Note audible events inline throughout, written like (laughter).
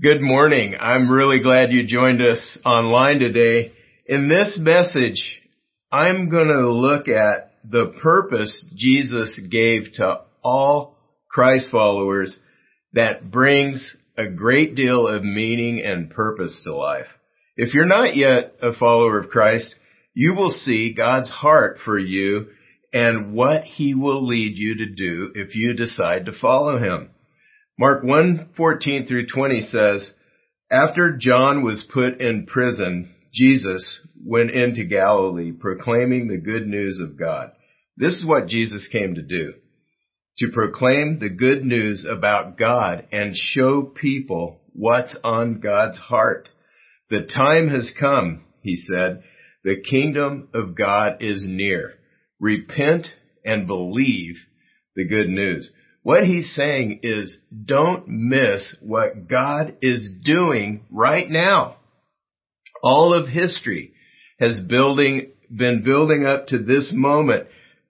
Good morning. I'm really glad you joined us online today. In this message, I'm going to look at the purpose Jesus gave to all Christ followers that brings a great deal of meaning and purpose to life. If you're not yet a follower of Christ, you will see God's heart for you and what he will lead you to do if you decide to follow him. Mark 1:14 through 20 says, After John was put in prison, Jesus went into Galilee proclaiming the good news of God. This is what Jesus came to do. To proclaim the good news about God and show people what's on God's heart. The time has come, he said. The kingdom of God is near. Repent and believe the good news. What he's saying is don't miss what God is doing right now. All of history has building, been building up to this moment.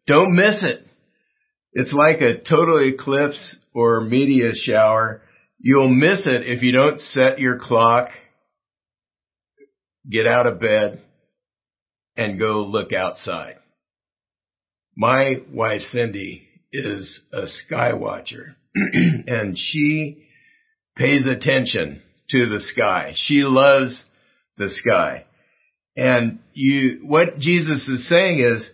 Don't miss it. It's like a total eclipse or meteor shower. You'll miss it if you don't set your clock, get out of bed, and go look outside. My wife Cindy is a sky watcher (clears throat) and she pays attention to the sky. She loves the sky. And you, what Jesus is saying is,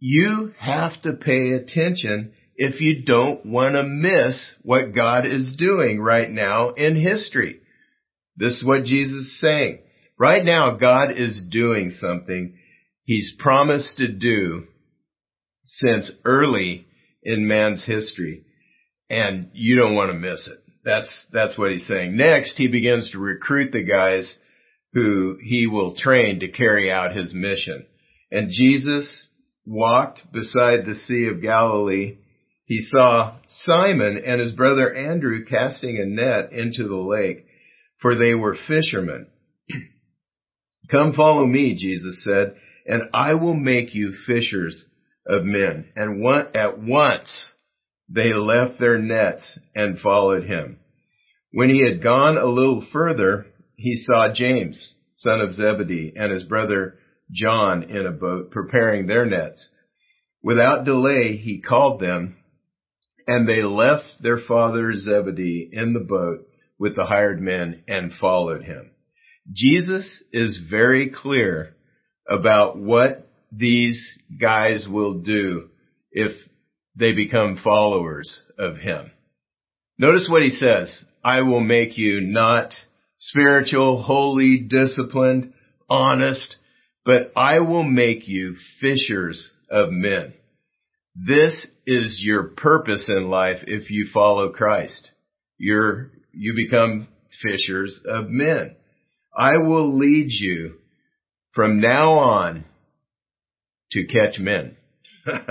you have to pay attention if you don't want to miss what God is doing right now in history. This is what Jesus is saying. Right now, God is doing something He's promised to do since early in man's history. And you don't want to miss it. That's, that's what he's saying. Next, he begins to recruit the guys who he will train to carry out his mission. And Jesus walked beside the Sea of Galilee. He saw Simon and his brother Andrew casting a net into the lake, for they were fishermen. (clears throat) Come follow me, Jesus said, and I will make you fishers of men. And one, at once they left their nets and followed him. When he had gone a little further, he saw James, son of Zebedee, and his brother John in a boat preparing their nets. Without delay, he called them, and they left their father Zebedee in the boat with the hired men and followed him. Jesus is very clear about what these guys will do if they become followers of him. Notice what he says. I will make you not spiritual, holy, disciplined, honest, but I will make you fishers of men. This is your purpose in life if you follow Christ. You're, you become fishers of men. I will lead you from now on to catch men.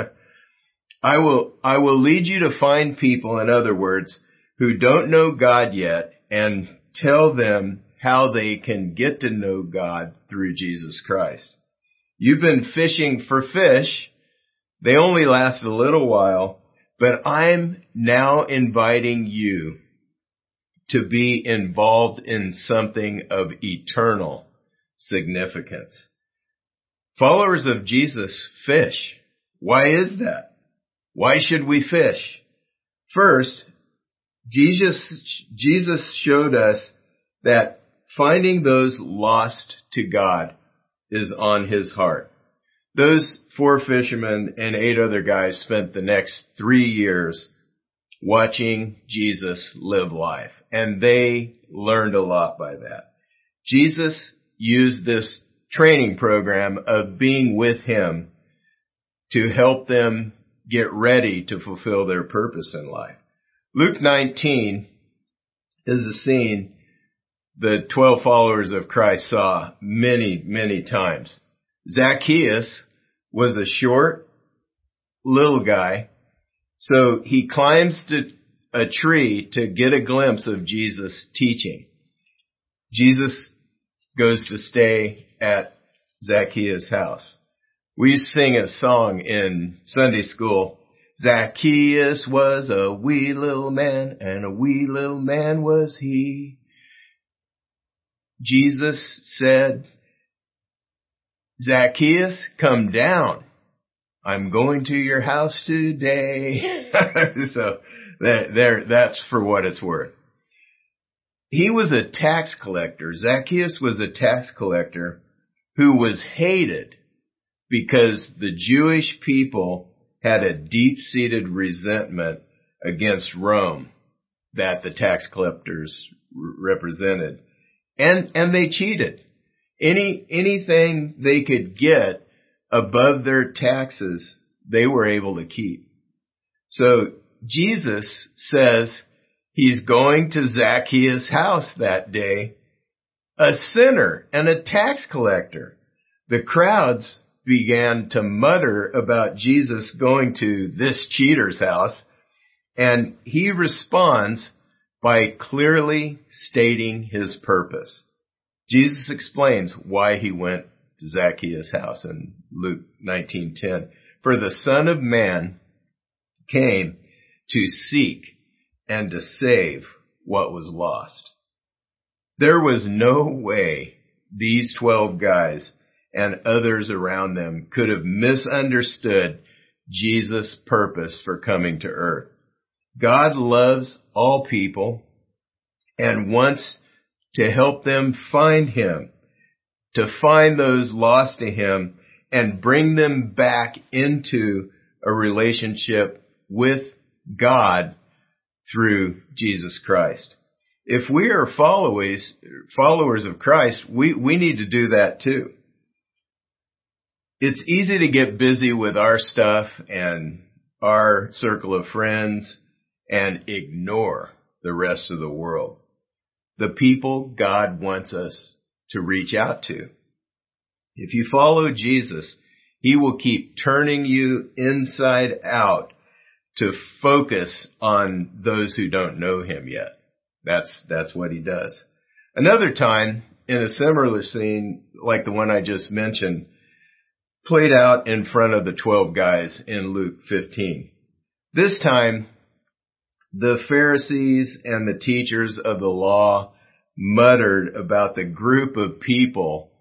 (laughs) I will, I will lead you to find people, in other words, who don't know God yet and tell them how they can get to know God through Jesus Christ. You've been fishing for fish. They only last a little while, but I'm now inviting you to be involved in something of eternal significance. Followers of Jesus fish. Why is that? Why should we fish? First, Jesus, Jesus showed us that finding those lost to God is on his heart. Those four fishermen and eight other guys spent the next three years watching Jesus live life and they learned a lot by that. Jesus used this training program of being with him to help them get ready to fulfill their purpose in life. Luke 19 is a scene the 12 followers of Christ saw many, many times. Zacchaeus was a short little guy, so he climbs to a tree to get a glimpse of Jesus teaching. Jesus goes to stay at Zacchaeus' house. We sing a song in Sunday school. Zacchaeus was a wee little man, and a wee little man was he. Jesus said, Zacchaeus, come down. I'm going to your house today. (laughs) so there, that's for what it's worth. He was a tax collector. Zacchaeus was a tax collector who was hated because the Jewish people had a deep-seated resentment against Rome that the tax collectors represented. And, and they cheated. Any, anything they could get above their taxes, they were able to keep. So Jesus says he's going to Zacchaeus' house that day, a sinner and a tax collector. The crowds began to mutter about Jesus going to this cheater's house, and he responds by clearly stating his purpose. Jesus explains why he went to Zacchaeus' house in Luke 19:10. For the Son of Man came to seek and to save what was lost. There was no way these 12 guys and others around them could have misunderstood Jesus' purpose for coming to earth. God loves all people and wants to help them find Him, to find those lost to Him and bring them back into a relationship with God through Jesus Christ. If we are followers, followers of Christ, we, we need to do that too it's easy to get busy with our stuff and our circle of friends and ignore the rest of the world. The people God wants us to reach out to. If you follow Jesus, He will keep turning you inside out to focus on those who don't know Him yet. That's, that's what He does. Another time, in a similar scene like the one I just mentioned, played out in front of the 12 guys in Luke 15. This time, the Pharisees and the teachers of the law muttered about the group of people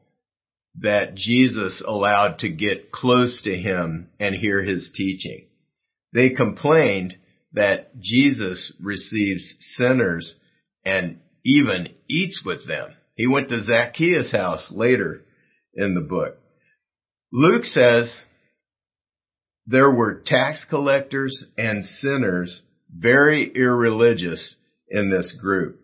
that Jesus allowed to get close to him and hear his teaching. They complained that Jesus receives sinners and even eats with them. He went to Zacchaeus' house later in the book. Luke says there were tax collectors and sinners very irreligious in this group.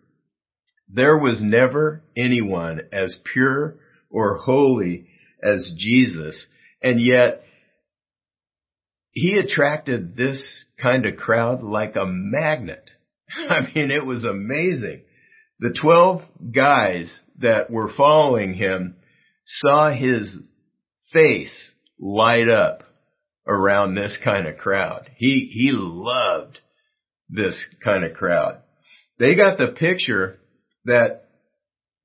There was never anyone as pure or holy as Jesus, and yet he attracted this kind of crowd like a magnet. Hmm. I mean, it was amazing. The 12 guys that were following him saw his face light up around this kind of crowd. He, he loved this kind of crowd. They got the picture that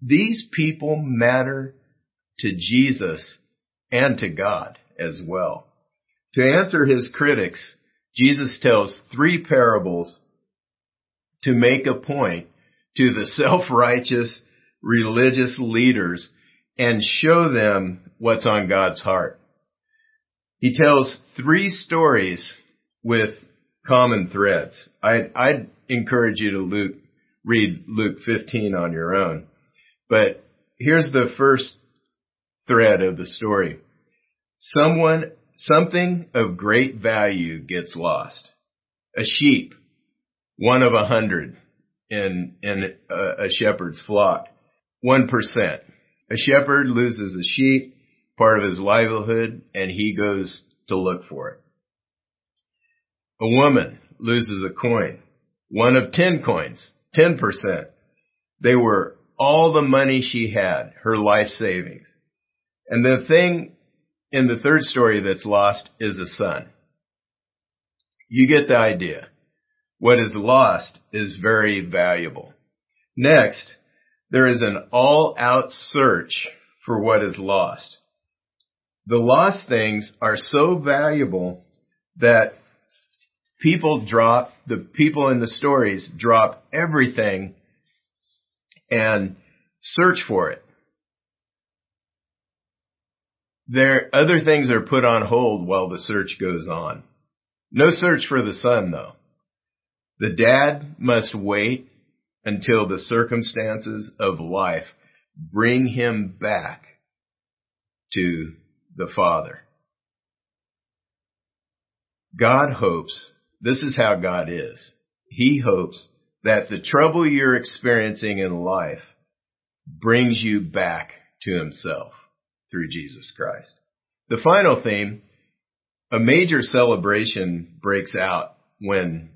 these people matter to Jesus and to God as well. To answer his critics, Jesus tells three parables to make a point to the (laughs) self-righteous religious leaders and show them what's on God's heart. He tells three stories with common threads. I'd, I'd encourage you to Luke, read Luke 15 on your own. But here's the first thread of the story. Someone, something of great value gets lost. A sheep, one of a hundred in, in a, a shepherd's flock. One percent. A shepherd loses a sheep, part of his livelihood, and he goes to look for it. A woman loses a coin, one of 10 coins, 10%. They were all the money she had, her life savings. And the thing in the third story that's lost is a son. You get the idea. What is lost is very valuable. Next, there is an all out search for what is lost. The lost things are so valuable that people drop, the people in the stories drop everything and search for it. There, other things are put on hold while the search goes on. No search for the son though. The dad must wait until the circumstances of life bring him back to the father. God hopes, this is how God is. He hopes that the trouble you're experiencing in life brings you back to himself through Jesus Christ. The final theme, a major celebration breaks out when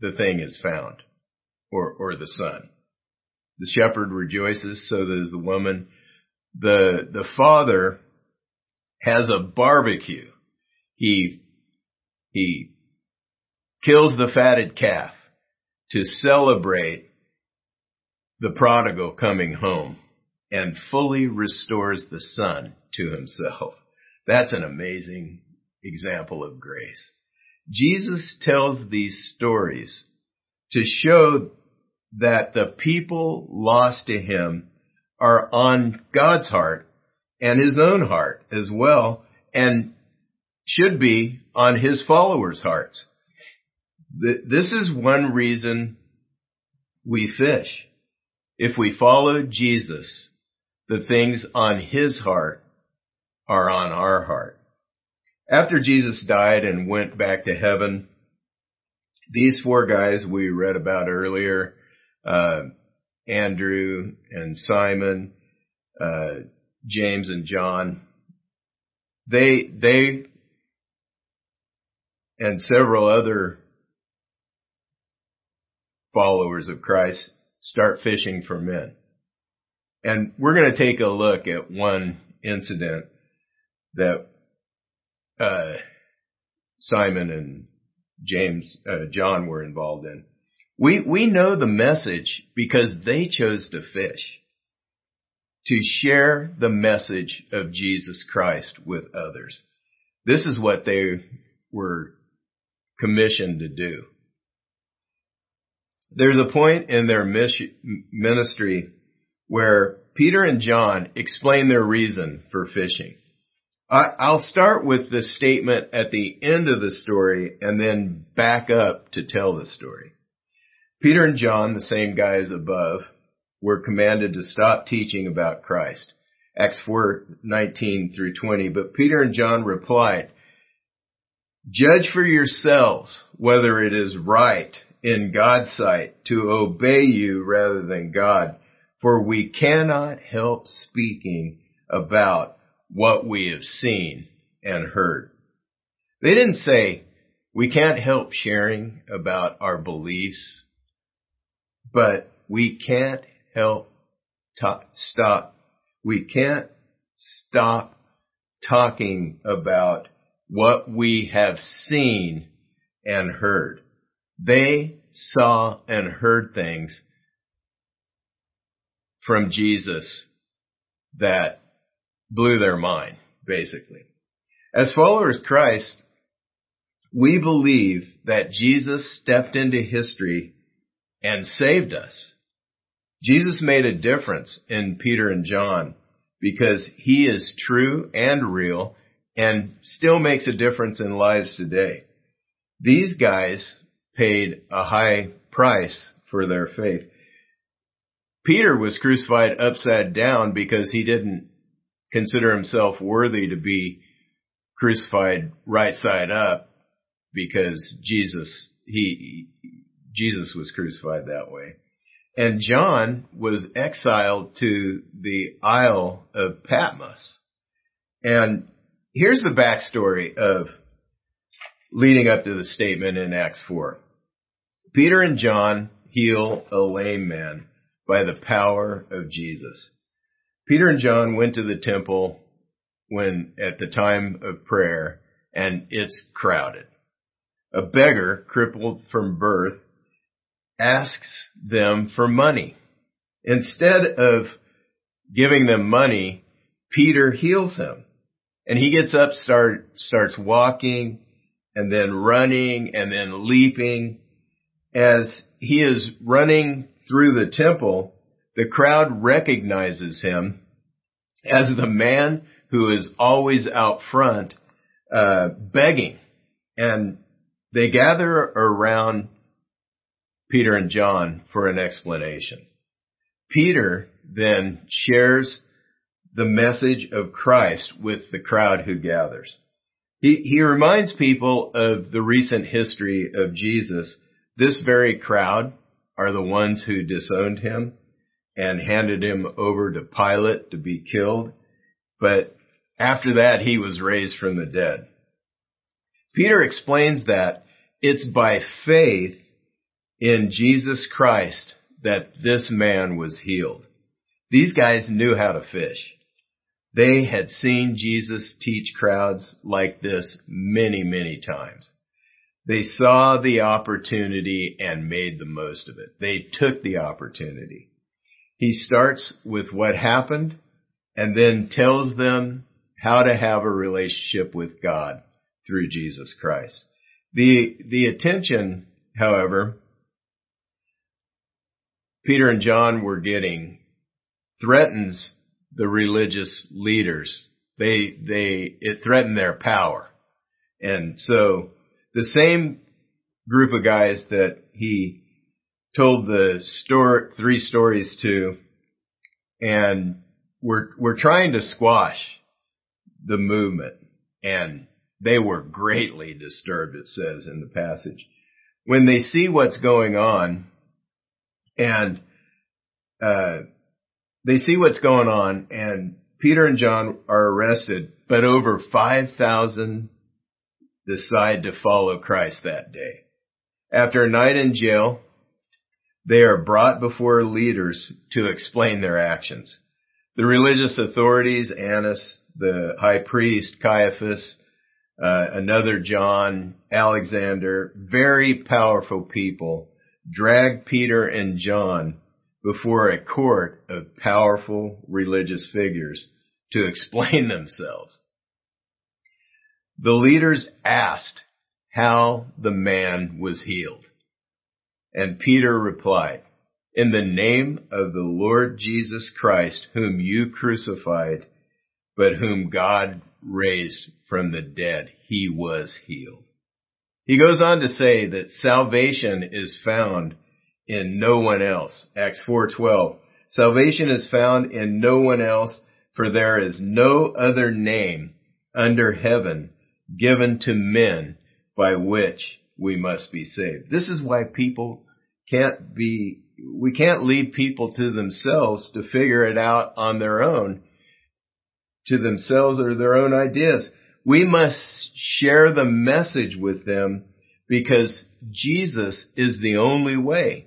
the thing is found or, or the son. The shepherd rejoices, so does the woman. The, the father has a barbecue. He, he kills the fatted calf to celebrate the prodigal coming home and fully restores the son to himself. That's an amazing example of grace. Jesus tells these stories to show that the people lost to him are on God's heart and his own heart as well and should be on his followers' hearts. This is one reason we fish. If we follow Jesus, the things on his heart are on our heart. After Jesus died and went back to heaven, these four guys we read about earlier, uh, Andrew and Simon, uh, James and John, they, they, and several other followers of Christ start fishing for men. And we're going to take a look at one incident that uh, Simon and James, uh, John were involved in. We we know the message because they chose to fish, to share the message of Jesus Christ with others. This is what they were commissioned to do. There's a point in their ministry where Peter and John explain their reason for fishing. I'll start with the statement at the end of the story and then back up to tell the story. Peter and John, the same guys above, were commanded to stop teaching about Christ. Acts 4:19 through 20. But Peter and John replied, Judge for yourselves whether it is right in God's sight to obey you rather than God for we cannot help speaking about what we have seen and heard. They didn't say we can't help sharing about our beliefs, but we can't help talk, stop. We can't stop talking about what we have seen and heard. They saw and heard things from Jesus that blew their mind, basically. As followers of Christ, we believe that Jesus stepped into history and saved us. Jesus made a difference in Peter and John because he is true and real and still makes a difference in lives today. These guys paid a high price for their faith. Peter was crucified upside down because he didn't consider himself worthy to be crucified right side up because Jesus, he, Jesus was crucified that way. And John was exiled to the Isle of Patmos. And here's the backstory of leading up to the statement in Acts 4. Peter and John heal a lame man by the power of Jesus. Peter and John went to the temple when at the time of prayer and it's crowded. A beggar crippled from birth asks them for money. Instead of giving them money, Peter heals him and he gets up, start, starts walking and then running and then leaping as he is running through the temple, the crowd recognizes him as the man who is always out front, uh, begging. And they gather around Peter and John for an explanation. Peter then shares the message of Christ with the crowd who gathers. He, he reminds people of the recent history of Jesus. This very crowd are the ones who disowned him and handed him over to Pilate to be killed. But after that, he was raised from the dead. Peter explains that it's by faith in Jesus Christ that this man was healed. These guys knew how to fish. They had seen Jesus teach crowds like this many, many times. They saw the opportunity and made the most of it. They took the opportunity. He starts with what happened and then tells them how to have a relationship with God through Jesus Christ. The, the attention, however, Peter and John were getting threatens the religious leaders. They, they, it threatened their power. And so the same group of guys that he told the story, three stories to and we're, we're trying to squash the movement and they were greatly disturbed, it says in the passage. When they see what's going on and, uh, they see what's going on and Peter and John are arrested, but over 5,000 decide to follow Christ that day. After a night in jail, they are brought before leaders to explain their actions. The religious authorities, Annas, the high priest, Caiaphas, uh, another John, Alexander, very powerful people, drag Peter and John before a court of powerful religious figures to explain (laughs) themselves. The leaders asked how the man was healed. And Peter replied, In the name of the Lord Jesus Christ, whom you crucified, but whom God raised from the dead, he was healed. He goes on to say that salvation is found in no one else. Acts 4:12. Salvation is found in no one else, for there is no other name under heaven given to men by which we must be saved. This is why people can't be, we can't leave people to themselves to figure it out on their own, to themselves or their own ideas. We must share the message with them because Jesus is the only way.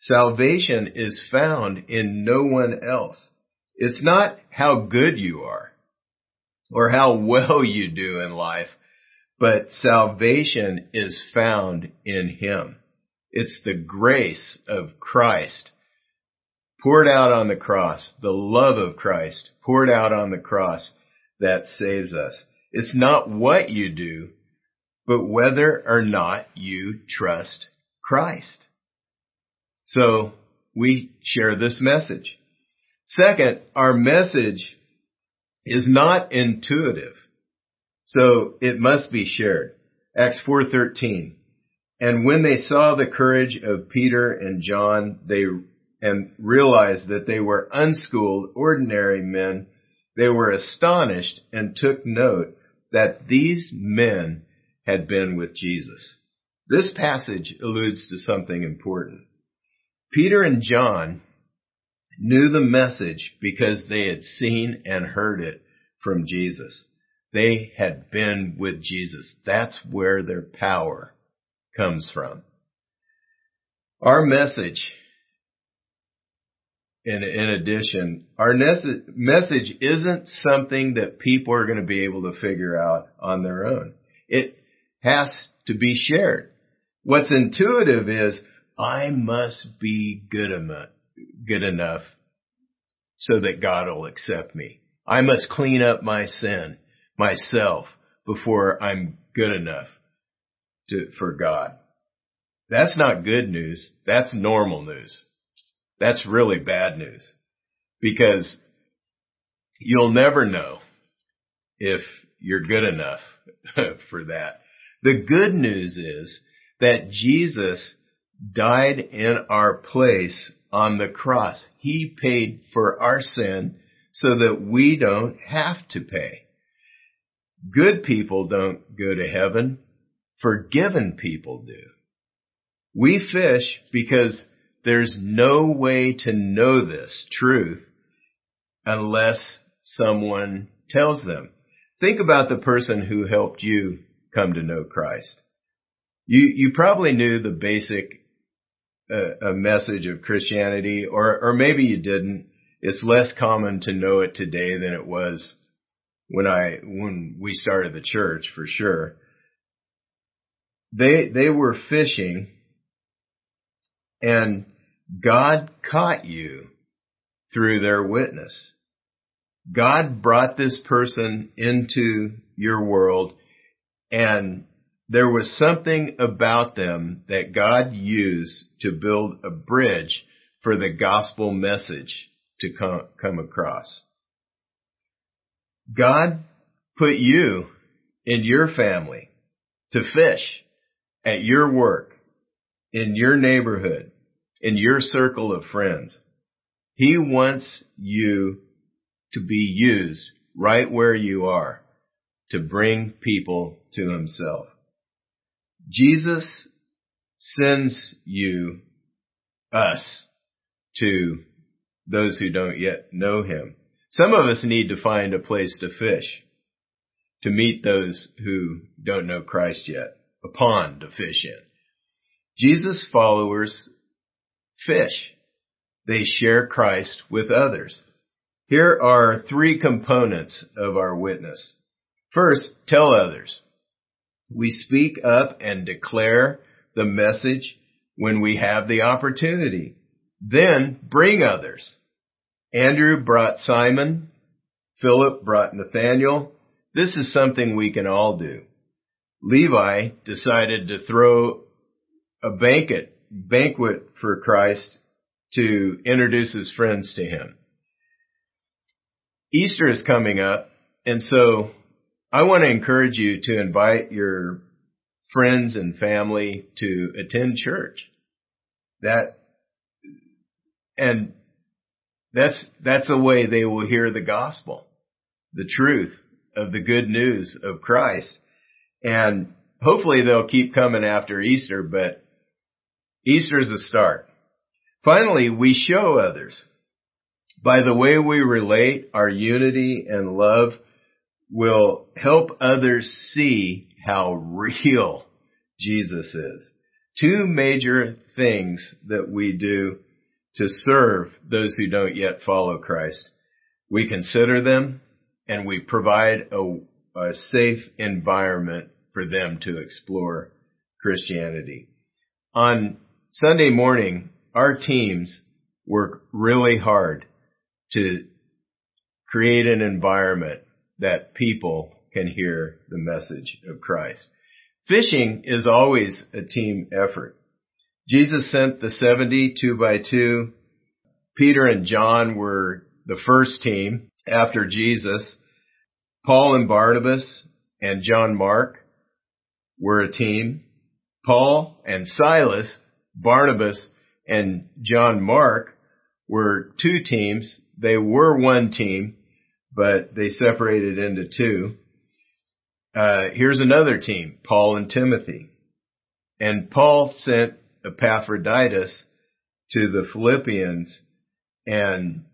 Salvation is found in no one else. It's not how good you are or how well you do in life, but salvation is found in Him. It's the grace of Christ poured out on the cross, the love of Christ poured out on the cross that saves us. It's not what you do, but whether or not you trust Christ. So we share this message. Second, our message is not intuitive. So it must be shared. Acts 4:13. And when they saw the courage of Peter and John, they and realized that they were unschooled, ordinary men, they were astonished and took note that these men had been with Jesus. This passage alludes to something important. Peter and John knew the message because they had seen and heard it from Jesus. They had been with Jesus. That's where their power comes from. Our message, in, in addition, our message isn't something that people are going to be able to figure out on their own. It has to be shared. What's intuitive is I must be good enough, good enough so that God will accept me. I must clean up my sin myself before I'm good enough to, for God. That's not good news. That's normal news. That's really bad news because you'll never know if you're good enough (laughs) for that. The good news is that Jesus died in our place on the cross. He paid for our sin so that we don't have to pay. Good people don't go to heaven. Forgiven people do. We fish because there's no way to know this truth unless someone tells them. Think about the person who helped you come to know Christ. You, you probably knew the basic uh, message of Christianity, or, or maybe you didn't. It's less common to know it today than it was when I, when we started the church for sure. They, they were fishing and God caught you through their witness. God brought this person into your world and there was something about them that God used to build a bridge for the gospel message to come, come across. God put you in your family to fish at your work, in your neighborhood, in your circle of friends. He wants you to be used right where you are to bring people to himself. Jesus sends you, us, to those who don't yet know him. Some of us need to find a place to fish, to meet those who don't know Christ yet, a pond to fish in. Jesus' followers fish. They share Christ with others. Here are three components of our witness. First, tell others. We speak up and declare the message when we have the opportunity. Then bring others. Andrew brought Simon. Philip brought Nathaniel. This is something we can all do. Levi decided to throw a banquet, banquet for Christ to introduce his friends to him. Easter is coming up, and so I want to encourage you to invite your friends and family to attend church. That, and that's, that's a way they will hear the gospel, the truth of the good news of Christ. And hopefully they'll keep coming after Easter, but Easter is a start. Finally, we show others. By the way we relate, our unity and love will help others see how real Jesus is. Two major things that we do to serve those who don't yet follow Christ. We consider them and we provide a, a safe environment for them to explore Christianity. On Sunday morning, our teams work really hard to create an environment that people can hear the message of Christ. Fishing is always a team effort. Jesus sent the 70 two by two. Peter and John were the first team after Jesus. Paul and Barnabas and John Mark were a team. Paul and Silas, Barnabas and John Mark were two teams. They were one team, but they separated into two. Uh, here's another team, Paul and Timothy. And Paul sent Epaphroditus to the Philippians and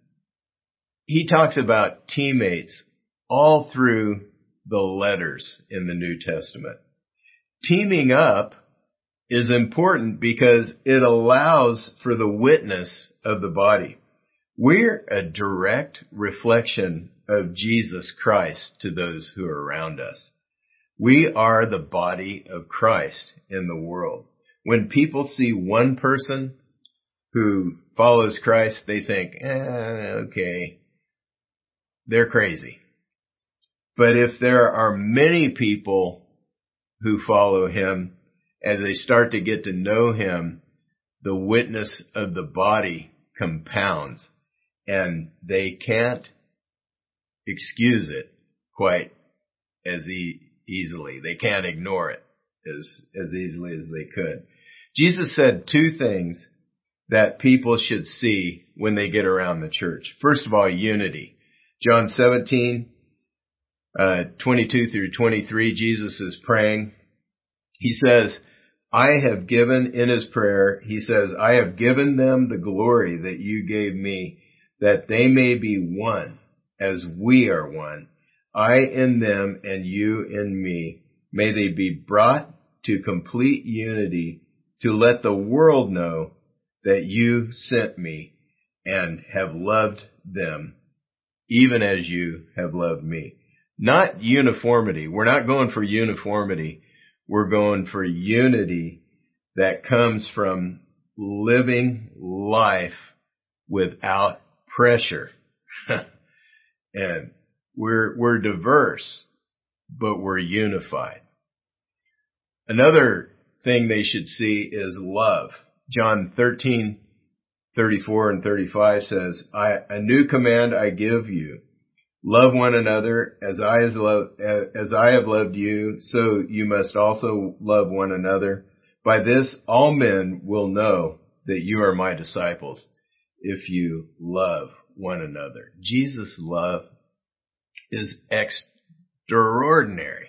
he talks about teammates all through the letters in the New Testament. Teaming up is important because it allows for the witness of the body. We're a direct reflection of Jesus Christ to those who are around us. We are the body of Christ in the world. When people see one person who follows Christ, they think, eh, okay, they're crazy. But if there are many people who follow him, as they start to get to know him, the witness of the body compounds and they can't excuse it quite as e- easily. They can't ignore it as, as easily as they could. Jesus said two things that people should see when they get around the church. First of all, unity. John 17, uh, 22 through 23, Jesus is praying. He says, I have given in his prayer, he says, I have given them the glory that you gave me, that they may be one as we are one. I in them and you in me. May they be brought to complete unity to let the world know that you sent me and have loved them even as you have loved me. Not uniformity. We're not going for uniformity. We're going for unity that comes from living life without pressure. (laughs) and we're, we're diverse, but we're unified. Another thing they should see is love. John 13, 34 and 35 says, I, a new command I give you. Love one another as I, as, love, as I have loved you, so you must also love one another. By this all men will know that you are my disciples if you love one another. Jesus' love is extraordinary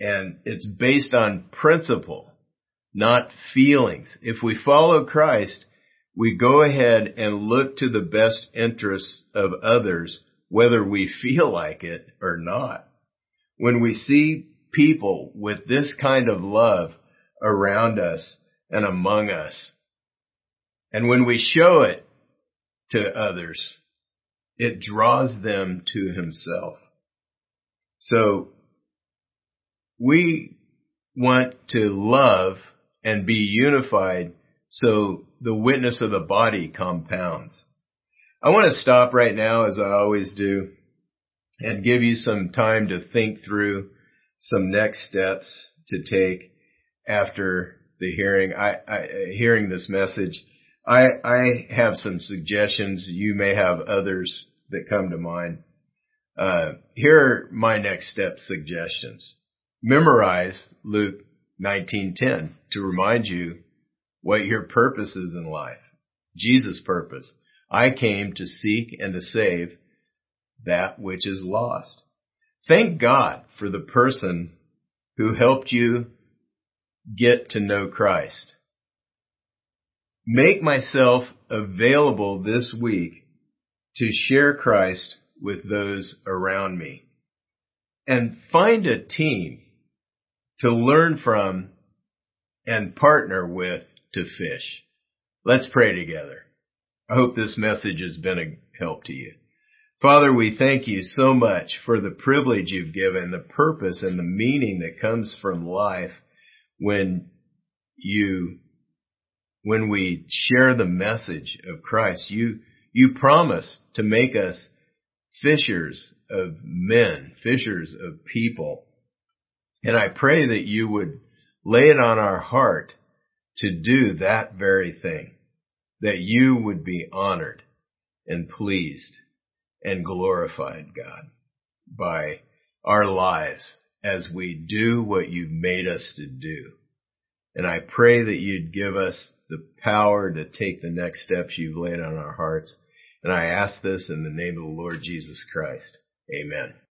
and it's based on principle, not feelings. If we follow Christ, we go ahead and look to the best interests of others, whether we feel like it or not. When we see people with this kind of love around us and among us, and when we show it to others, it draws them to himself. So we want to love and be unified so the witness of the body compounds. I want to stop right now as I always do and give you some time to think through some next steps to take after the hearing, I, I hearing this message. I, I have some suggestions. You may have others that come to mind. Uh, here are my next step suggestions. Memorize Luke 19:10 to remind you what your purpose is in life. Jesus' purpose. I came to seek and to save that which is lost. Thank God for the person who helped you get to know Christ. Make myself available this week to share Christ with those around me. And find a team to learn from and partner with to fish. Let's pray together. I hope this message has been a help to you. Father, we thank you so much for the privilege you've given, the purpose and the meaning that comes from life when you, when we share the message of Christ. You, you promise to make us fishers of men, fishers of people. And I pray that you would lay it on our heart to do that very thing, that you would be honored and pleased and glorified, God, by our lives as we do what you've made us to do. And I pray that you'd give us the power to take the next steps you've laid on our hearts. And I ask this in the name of the Lord Jesus Christ. Amen.